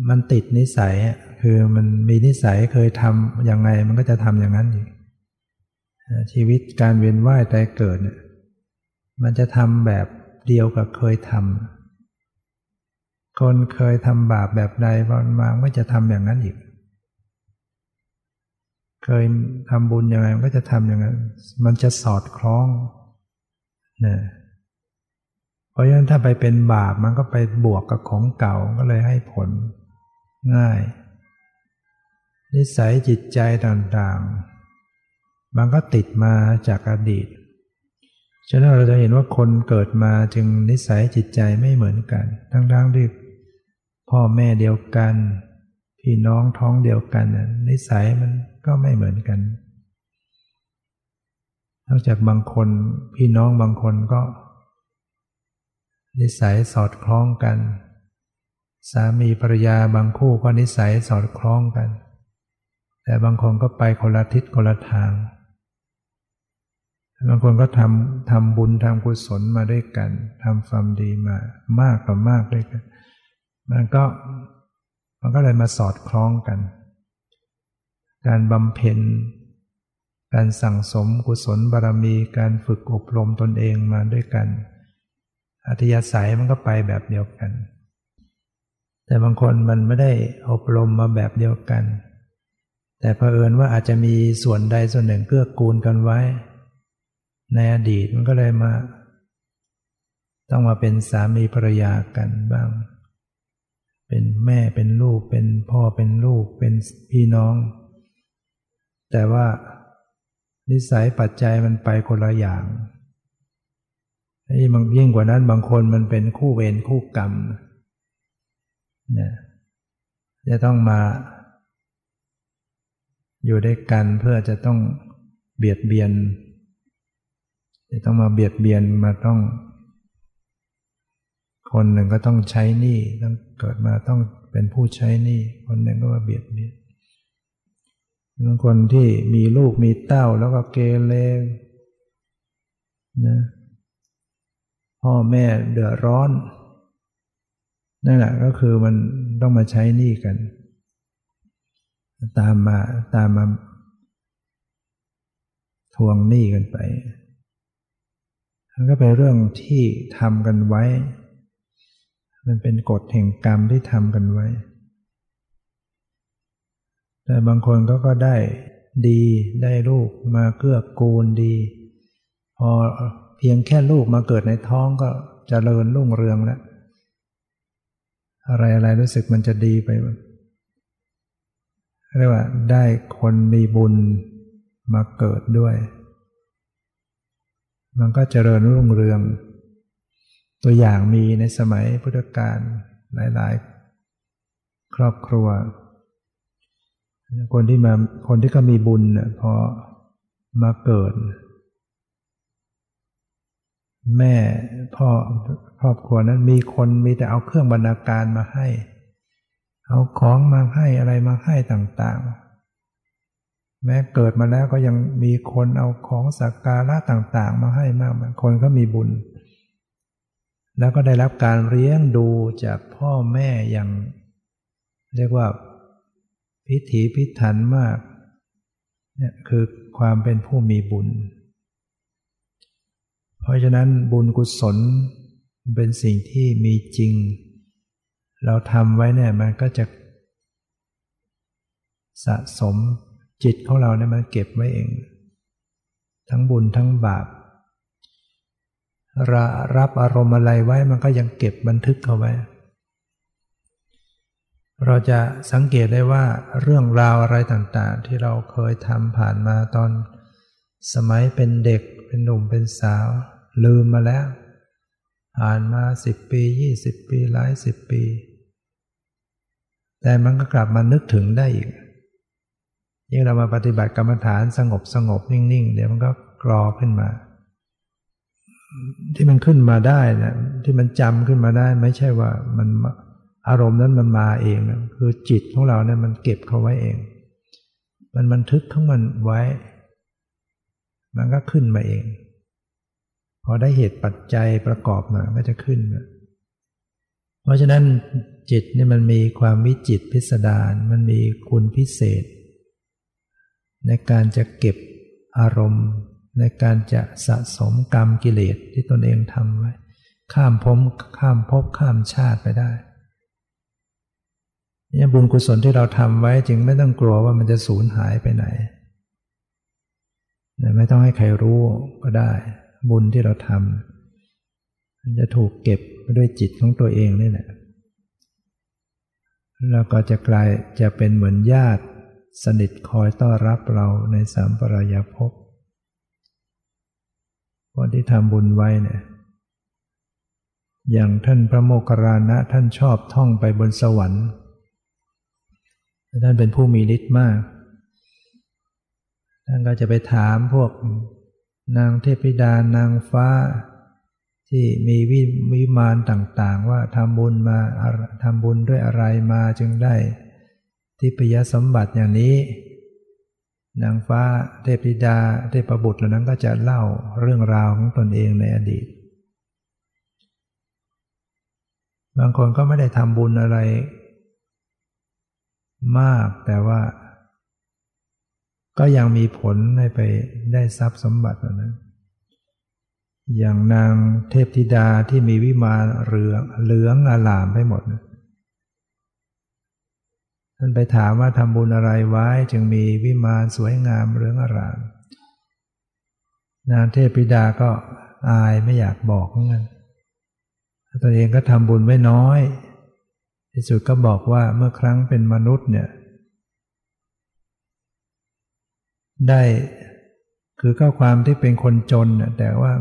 มันติดนิสัยคือมันมีนิสัยเคยทำยังไง มันก็จะทำอย่างนั้นอีกชีวิตการเวียนว่ายตายเกิดเนี่ยมันจะทำแบบเดียวกับเคยทำคนเคยทำบาปแบบใดวันมาก็จะทำอย่างนั้นอีก เคยทำบุญยังไงมันก็จะทำอย่างนั้น มันจะสอดคล้องเนี่ยเพราะฉะนั้นถ้าไปเป็นบาปมันก็ไปบวกกับของเก่าก็เลยให้ผลง่าย นิสัยจิตใจต่างๆ มันก็ติดมาจากอดีต ฉะนั้นเราจะเห็นว่าคนเกิดมาจึงนิสัยจิตใจไม่เหมือนกัน ทั้งๆที่พ่อแม่เดียวกัน พี่น้องท้องเดียวกันนิสัยมัน ก็ไม่เหมือนกัน นอกจากบางคนพี่น้องบางคนก็ นิสัยสอดคล้องกัน สามีภรรยาบางคู่ก็นิสัยสอดคล้องกัน แต่บางคนก็ไปคนละทิศคนละทาง บางคนก็ทำทำบุญทำกุศลมาด้วยกันทำความดีมามากกว่ามากด้วยกัน มันก็มันก็เลยมาสอดคล้องกัน การบำเพ็ญ การสั่งสมกุศลบารมี การฝึกอบรมตนเองมาด้วยกัน อัธยาศัยมันก็ไปแบบเดียวกัน แต่บางคนมันไม่ได้อบรมมาแบบเดียวกัน แต่เผอิญว่าอาจจะมีส่วนใดส่วนหนึ่งเกื้อกูลกันไว้ ในอดีตมันก็เลยมา ต้องมาเป็นสามีภรรยากันบ้าง เป็นแม่เป็นลูก เป็นพ่อเป็นลูก เป็นพี่น้อง แต่ว่านิสัยปัจจัยมันไปคนละอย่างยิ่งกว่านั้นบางคนมันเป็นคู่เวรคู่กรรมนี่จะต้องมาอยู่ด้วยกันเพื่อจะต้องเบียดเบียน จะต้องมาเบียดเบียนมาต้อง คนหนึ่งก็ต้องใช้หนี้ต้องเกิดมาต้องเป็นผู้ใช้หนี้คนหนึ่งก็มาเบียดเบียน บางคนที่มีลูกมีเต้าแล้วก็เกเรนะพ่อแม่เดือดร้อน นั่นแหละก็คือมันต้องมาใช้หนี้กัน ตามมาตามมาทวงหนี้กันไปมันก็เป็นเรื่องที่ทำกันไว้ มันเป็นกฎแห่งกรรมที่ทำกันไว้ แต่บางคนก็ก็ได้ดีได้ลูกมาเกื้อกูลดี พอเพียงแค่ลูกมาเกิดในท้องก็จเจริญรุ่งเรืองแล้วอะไรอะไรรู้สึกมันจะดีไปเรียกว่าได้คนมีบุญมาเกิดด้วย มันก็เจริญรุ่งเรือง ตัวอย่างมีในสมัยพุทธกาลหลาย ๆ ครอบครัว คนที่มาคนที่ก็มีบุญเนี่ยพอมาเกิด แม่พ่อครอบครัวนั้นมีคนมีแต่เอาเครื่องบรรณาการมาให้ เอาของมาให้อะไรมาให้ต่างๆ แม้เกิดมาแล้วก็ยังมีคนเอาของสักการะต่างๆ มาให้มากมันคนก็มีบุญ แล้วก็ได้รับการเลี้ยงดูจากพ่อแม่อย่าง เรียกว่า พิถีพิถันมากเนี่ยคือความเป็นผู้มีบุญ เพราะฉะนั้นบุญกุศลเป็นสิ่งที่มีจริง เราทำไว้เนี่ยมันก็จะสะสมจิตของเราเนี่ยมันเก็บไว้เอง ทั้งบุญทั้งบาปรับอารมณ์อะไรไว้มันก็ยังเก็บบันทึกเอาไว้ เราจะสังเกตได้ว่าเรื่องราวอะไรต่างๆ ที่เราเคยทำผ่านมาตอน สมัยเป็นเด็กเป็นหนุ่มเป็นสาว ลืมมาแล้ว ผ่านมาสิบปียี่สิบปีหลายสิบปี แต่มันก็กลับมานึกถึงได้อีกยิ่งเรามาปฏิบัติกรรมฐานสงบสงบนิ่งๆ เดี๋ยวมันก็กรอขึ้นมา ที่มันขึ้นมาได้นะที่มันจำขึ้นมาได้ ไม่ใช่ว่ามัน อารมณ์นั้นมันมาเองนะคือจิตของเราเนี่ยมันเก็บเขาไว้เอง มันบันทึกของมันไว้ มันก็ขึ้นมาเอง พอได้เหตุปัจจัยประกอบมาก็จะขึ้นมาเพราะฉะนั้นจิตนี่มันมีความวิจิตพิสดารมันมีคุณพิเศษ ในการจะเก็บอารมณ์ ในการจะสะสมกรรมกิเลสที่ตนเองทำไว้ ข้ามพมข้ามภพข้ามชาติไปได้ เนี่ยบุญกุศลที่เราทำไว้จึงไม่ต้องกลัวว่ามันจะสูญหายไปไหนไม่ต้องให้ใครรู้ก็ได้ บุญที่เราทำมันจะถูกเก็บด้วยจิตของตัวเองนี่แหละแล้วก็จะกลายจะเป็นเหมือนญาติสนิทคอยต้อนรับเราในสามปรายภพคนที่ทำบุญไว้เนี่ยอย่างท่านพระโมคคัลลานะท่านชอบท่องไปบนสวรรค์ ท่านเป็นผู้มีฤทธิ์มาก ท่านก็จะไปถามพวกนางเทพิดานางฟ้า ที่มีวิวิมานต่างๆ ว่าทำบุญมาทำบุญด้วยอะไรมาจึงได้ทิพยสมบัติอย่างนี้ นางฟ้าเทพิดาเทพบุตรเหล่านั้นก็จะเล่าเรื่องราวของตนเองในอดีต บางคนก็ไม่ได้ทำบุญอะไร มากแต่ว่า ก็ยังมีผลให้ไปได้ทรัพย์สมบัตินั้นอย่างนางเทพธิดาที่มีวิมานเหลืองเหลืองอลามไปหมดท่านไปถามว่าทำบุญอะไรไว้จึงมีวิมานสวยงามเหลืองอลาม นางเทพธิดาก็อายไม่อยากบอกเหมือนกันตัวเองก็ทำบุญไว้น้อย ที่สุดก็บอกว่าเมื่อครั้งเป็นมนุษย์เนี่ย ได้คือข้อความที่เป็นคนจนแต่ว่า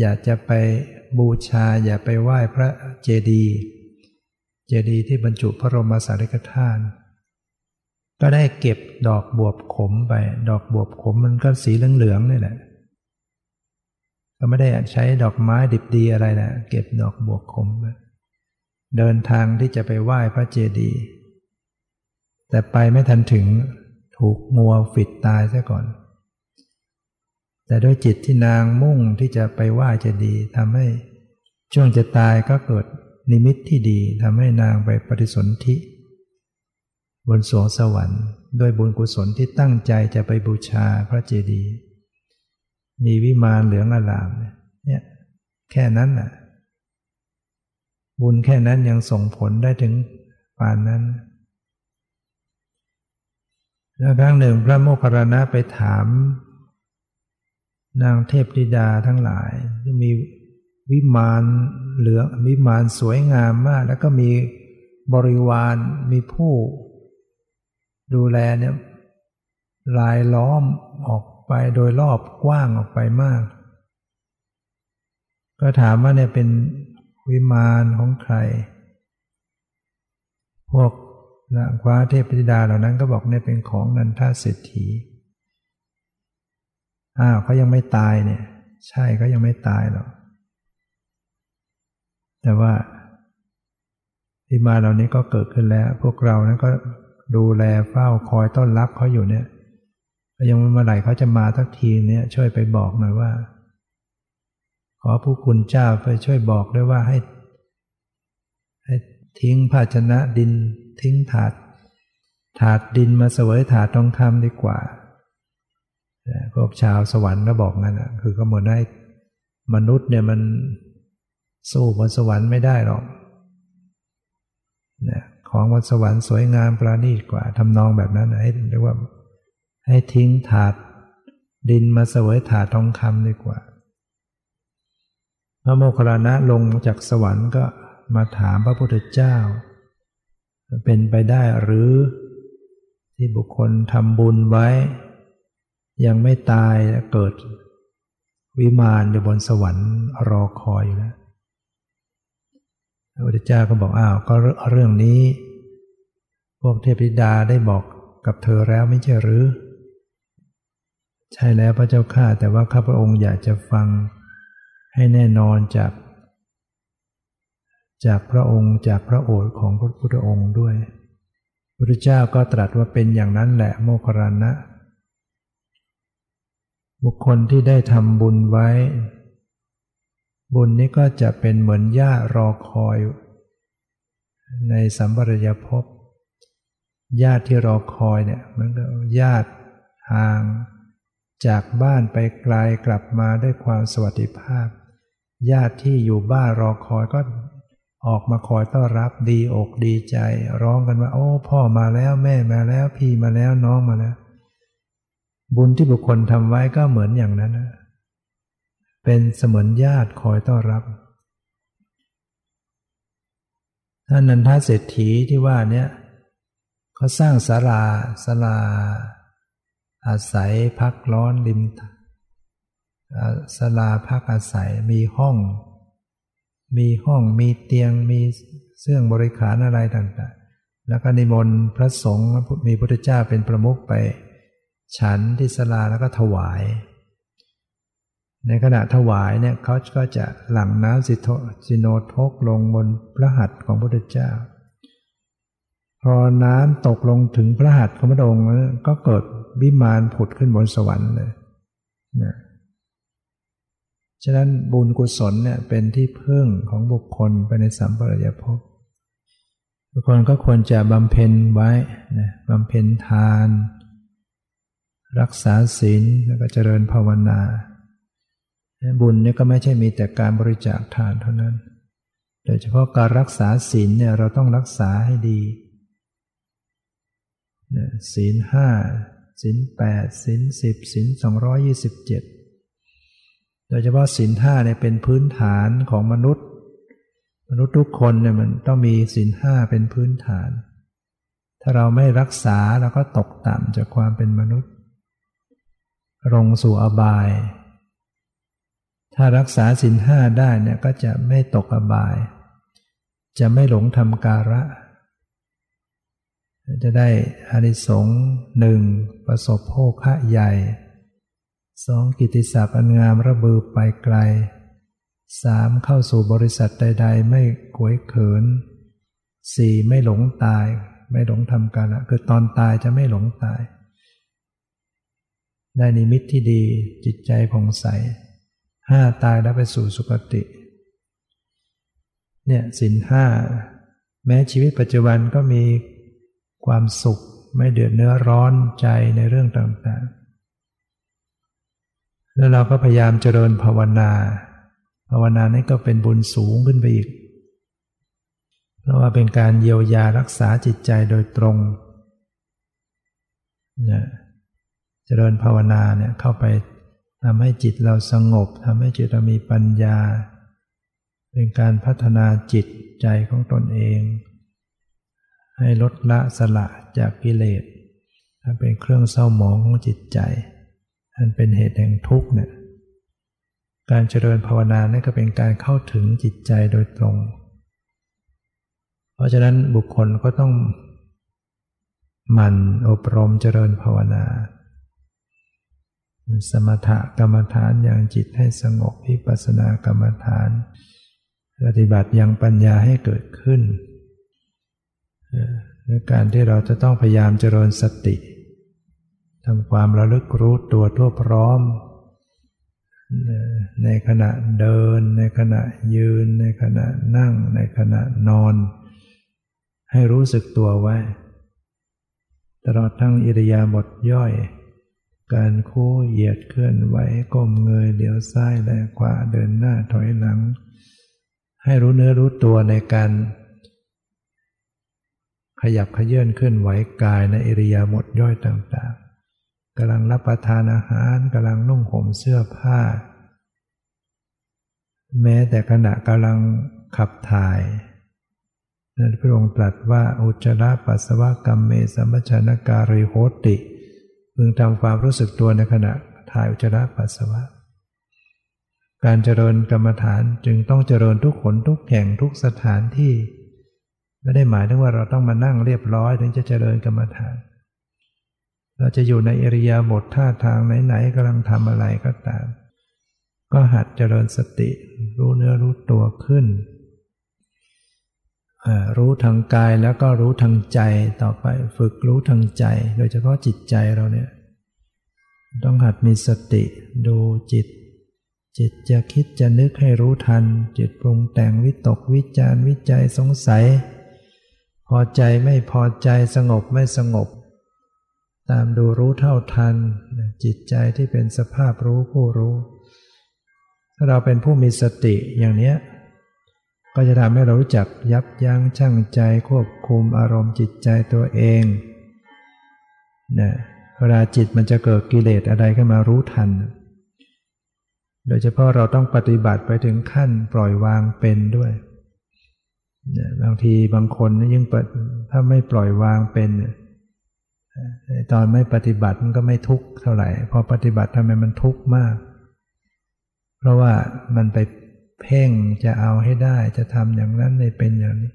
อยากจะไปบูชา อย่าไปไหว้พระเจดีย์เจดีย์ที่บรรจุพระบรมสารีริกธาตุก็ได้เก็บดอกบวบขมไป ดอกบวบขมมันก็สีเหลืองๆนี่แหละ ก็ไม่ได้ใช้ดอกไม้ดิบดีอะไรนะเก็บดอกบวบขมไป เดินทางที่จะไปไหว้พระเจดีย์แต่ไปไม่ทันถึงถูกงัวฝิดตายซะก่อน แต่ด้วยจิตที่นางมุ่งที่จะไปไหว้เจดีย์ทำให้ช่วงจะตายก็เกิดนิมิตที่ดีทำให้นางไปปฏิสนธิบนสวงสวรรค์ด้วยบุญกุศลที่ตั้งใจจะไปบูชาพระเจดีย์มีวิมานเหลืองอลามเนี่ยแค่นั้นน่ะ บุญแค่นั้นยังส่งผลได้ถึงปานนั้น แล้วครั้งหนึ่งพระโมคคัลลานะไปถาม นางเทพธิดาทั้งหลายมีวิมานเหลืองวิมานสวยงามมาก แล้วก็มีบริวารมีผู้ดูแลเนี่ยลายล้อมออกไปโดยรอบกว้างออกไปมาก ก็ถามว่าเนี่ยเป็น วิมานของใคร พวกนะคว้าเทพธิดาเหล่านั้นก็บอกเนี่ยเป็นของนันทเศรษฐี อ้าวเขายังไม่ตายเนี่ย ใช่เขายังไม่ตายหรอก แต่ว่าที่มาเหล่านี้ก็เกิดขึ้นแล้ว พวกเรานั้นก็ดูแลเฝ้าคอยต้อนรับเขาอยู่เนี่ยยังเมื่อไหร่เขาจะมาทักทีเนี่ยช่วยไปบอกหน่อยว่า ขอผู้คุณเจ้าไปช่วยบอกด้วยว่าให้ ให้ทิ้งภาชนะดิน ทิ้งถาด ถาดดินมาเสวยถาดทองคำดีกว่าพวกชาวสวรรค์ก็บอกงั้นอะคือก็เหมือนให้มนุษย์เนี่ยมันสู้บนสวรรค์ไม่ได้หรอกนะของบนสวรรค์สวยงามประณีตกว่าทำนองแบบนั้นให้เรียกว่า ให้ทิ้งถาดดินมาเสวยถาดทองคำดีกว่า ระโมคคัลลานะลงจากสวรรค์ก็มาถามพระพุทธเจ้า เป็นไปได้หรือที่บุคคลทำบุญไว้ ยังไม่ตายเกิด วิมานอยู่บนสวรรค์รอคอยอยู่แล้วพระพุทธเจ้าก็บอกอ้าวก็เรื่องนี้ พวกเทพธิดาได้บอกกับเธอแล้วไม่ใช่หรือ ใช่แล้วพระเจ้าข้าแต่ว่าข้าพระองค์อยากจะฟัง ให้แน่นอนจาก จากพระองค์จากพระโอษฐ์ของพระพุทธองค์ด้วยพระพุทธเจ้าก็ตรัสว่าเป็นอย่างนั้นแหละโมคคารณะบุคคลที่ได้ทำบุญไว้ บุญนี้ก็จะเป็นเหมือนญาติรอคอย ในสัมปรายภพญาติที่รอคอยเนี่ยมันก็ญาติห่าง จากบ้านไปไกลกลับมาด้วยความสวัสดิภาพ ญาติที่อยู่บ้านรอคอยก็ออกมาคอยต้อนรับดีอกดีใจ ร้องกันว่า โอ้พ่อมาแล้วแม่มาแล้ว พี่มาแล้วน้องมาแล้ว บุญที่บุคคลทำไว้ก็เหมือนอย่างนั้นนะเป็นเสมือนญาติคอยต้อนรับท่านนันทเศรษฐีที่ว่าเนี่ยเขาสร้างศาลาศาลา อาศัยพักร้อนริม ศาลาพักอาศัยมีห้อง มีห้องมีเตียงมีเสื่องบริขารอะไรต่างๆ แล้วก็นิมนต์พระสงฆ์มีพระเจ้าเป็นประมุขไป ฉันที่ศาลาแล้วก็ถวาย ในขณะถวายเนี่ยเขาก็จะหลั่งน้ำสิโนทกลงบนพระหัตถ์ของพระพุทธเจ้า พอน้ำตกลงถึงพระหัตถ์ของพระองค์ก็เกิดวิมานผุดขึ้นบนสวรรค์เลยนะ ฉะนั้นบุญกุศลเนี่ยเป็นที่พึ่งของบุคคลไปในสัมปรายภพบุคคลก็ควรจะบำเพ็ญไว้นะบำเพ็ญทาน รักษาศีลแล้วก็เจริญภาวนา บุญเนี่ยก็ไม่ใช่มีแต่การบริจาคทานเท่านั้น โดยเฉพาะการรักษาศีลเนี่ยเราต้องรักษาให้ดีศีลห้าศีลแปดศีลสิบศีลสองร้อยยี่สิบเจ็ด โดยเฉพาะศีลห้าเนี่ยเป็นพื้นฐานของมนุษย์ มนุษย์ทุกคนเนี่ยมันต้องมีศีลห้าเป็นพื้นฐาน ถ้าเราไม่รักษาเราก็ตกต่ำจากความเป็นมนุษย์ ลงสู่อบาย ถ้ารักษาศีลห้าได้เนี่ยก็จะไม่ตกอบาย จะไม่หลงทำการะ จะได้อานิสงส์หนึ่งประสบโภคะใหญ่ สองกิติศัพท์อันงามระบือไปไกลสามเข้าสู่บริษัทใด ๆ ไม่กวยเขินสี่ไม่หลงตาย ไม่หลงทำกันละคือตอนตายจะไม่หลงตาย ได้นิมิตที่ดีจิตใจผ่องใสห้าตายแล้วไปสู่สุคติ เนี่ยสินห้าแม้ชีวิตปัจจุบันก็มีความสุข ไม่เดือดเนื้อร้อนใจในเรื่องต่างๆ แล้วเราก็พยายามเจริญภาวนา ภาวนานี้ก็เป็นบุญสูงขึ้นไปอีก เพราะว่าเป็นการเยียวยารักษาจิตใจโดยตรงเนี่ยเจริญภาวนาเนี่ยเข้าไปทำให้จิตเราสงบทำให้จิตเรามีปัญญา เป็นการพัฒนาจิตใจของตนเอง ให้ลดละสละจากกิเลสเป็นเครื่องเศร้าหมองของจิตใจ อันเป็นเหตุแห่งทุกข์เนี่ยการเจริญภาวนานี่ก็เป็นการเข้าถึงจิตใจโดยตรง เพราะฉะนั้นบุคคลก็ต้องหมั่นอบรมเจริญภาวนา สมถกรรมฐานอย่างจิตให้สงบพิปัสสนากรรมฐาน ปฏิบัติอยังปัญญาให้เกิดขึ้นในการที่เราจะต้องพยายามเจริญสติ ทำความระลึกรู้ตัวทั่วพร้อม ในขณะเดิน ในขณะยืน ในขณะนั่ง ในขณะนอน ให้รู้สึกตัวไว้ ตลอดทั้งอิริยาบถย่อย การโคู่เหยียดเคลื่อนไหวก้มเงยเลี้ยวซ้ายและขวาเดินหน้าถอยหลัง ให้รู้เนื้อรู้ตัวในการขยับขยื่นเคลื่อนไหวกายในอิริยาบถย่อยต่างๆ กำลังรับประทานอาหารกำลังนุ่งห่มเสื้อผ้า แม้แต่ขณะกำลังขับถ่ายนั้นพระองค์ตรัสว่าอุจจาระปัสสาวะกรรมเมสัมชนการิโหติพึงทำความรู้สึกตัวในขณะถ่ายอุจจาระปัสสาวะ การเจริญกรรมฐานจึงต้องเจริญทุกขนทุกแห่งทุกสถานที่ ไม่ได้หมายถึงว่าเราต้องมานั่งเรียบร้อยถึงจะเจริญกรรมฐาน เราจะอยู่ในเอริยาบทท่าทางไหนๆกำลังทำอะไรก็ตาม ก็หัดเจริญสติ รู้เนื้อรู้ตัวขึ้น รู้ทางกายแล้วก็รู้ทางใจต่อไปฝึกรู้ทางใจ โดยเฉพาะจิตใจเราเนี่ยต้องหัดมีสติดูจิต จิตจะคิดจะนึกให้รู้ทัน จิตปรุงแต่งวิตกวิจารวิจัยสงสัย พอใจไม่พอใจสงบไม่สงบ ตามดูรู้เท่าทัน จิตใจที่เป็นสภาพรู้ผู้รู้ ถ้าเราเป็นผู้มีสติอย่างนี้ก็จะทำให้เรารู้จักยับยั้งชั่งใจควบคุมอารมณ์จิตใจตัวเองนะเวลาจิตมันจะเกิดกิเลสอะไรขึ้นมารู้ทัน โดยเฉพาะเราต้องปฏิบัติไปถึงขั้นปล่อยวางเป็นด้วยบางทีบางคนยิ่งถ้าไม่ปล่อยวางเป็น ตอนไม่ปฏิบัติมันก็ไม่ทุกข์เท่าไหร่ พอปฏิบัติทำไมมันทุกข์มาก เพราะว่ามันไปเพ่งจะเอาให้ได้จะทำอย่างนั้นในเป็นอย่างนี้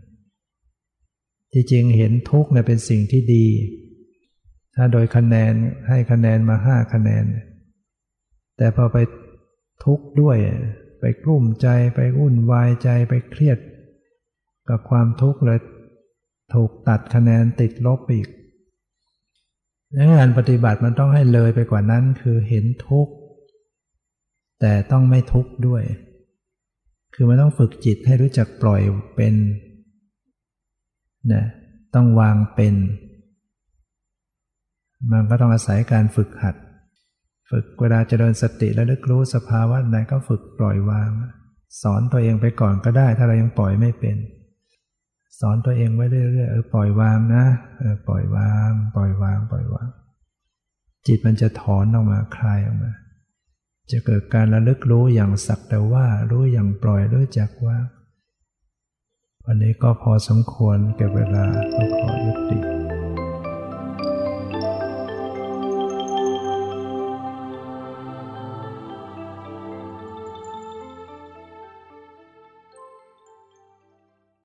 จริงๆเห็นทุกข์เนี่ยเป็นสิ่งที่ดี ถ้าโดยคะแนนให้คะแนนมาห้าคะแนน แต่พอไปทุกข์ด้วย ไปกลุ้มใจไปวุ่นวายใจไปเครียด กับความทุกข์เลยถูกตัดคะแนนติดลบอีก งานปฏิบัติมันต้องให้เลยไปกว่านั้นคือเห็นทุกข์ แต่ต้องไม่ทุกข์ด้วย คือมันต้องฝึกจิตให้รู้จักปล่อยเป็นนะต้องวางเป็น มันก็ต้องอาศัยการฝึกหัด ฝึกเวลาเจริญสติแล้วลึกรู้สภาวะไหนก็ฝึกปล่อยวาง สอนตัวเองไปก่อนก็ได้ ถ้าเรายังปล่อยไม่เป็น สอนตัวเองไว้เรื่อยๆเออปล่อยวางนะเออปล่อยวาง ปล่อยวาง ปล่อยวาง จิตมันจะถอนออกมาคลายออกมา จะเกิดการระลึกรู้อย่างสักแต่ว่ารู้อย่างปล่อยรู้จักว่า วันนี้ก็พอสมควรเก็บเวลาก็ขอยุติ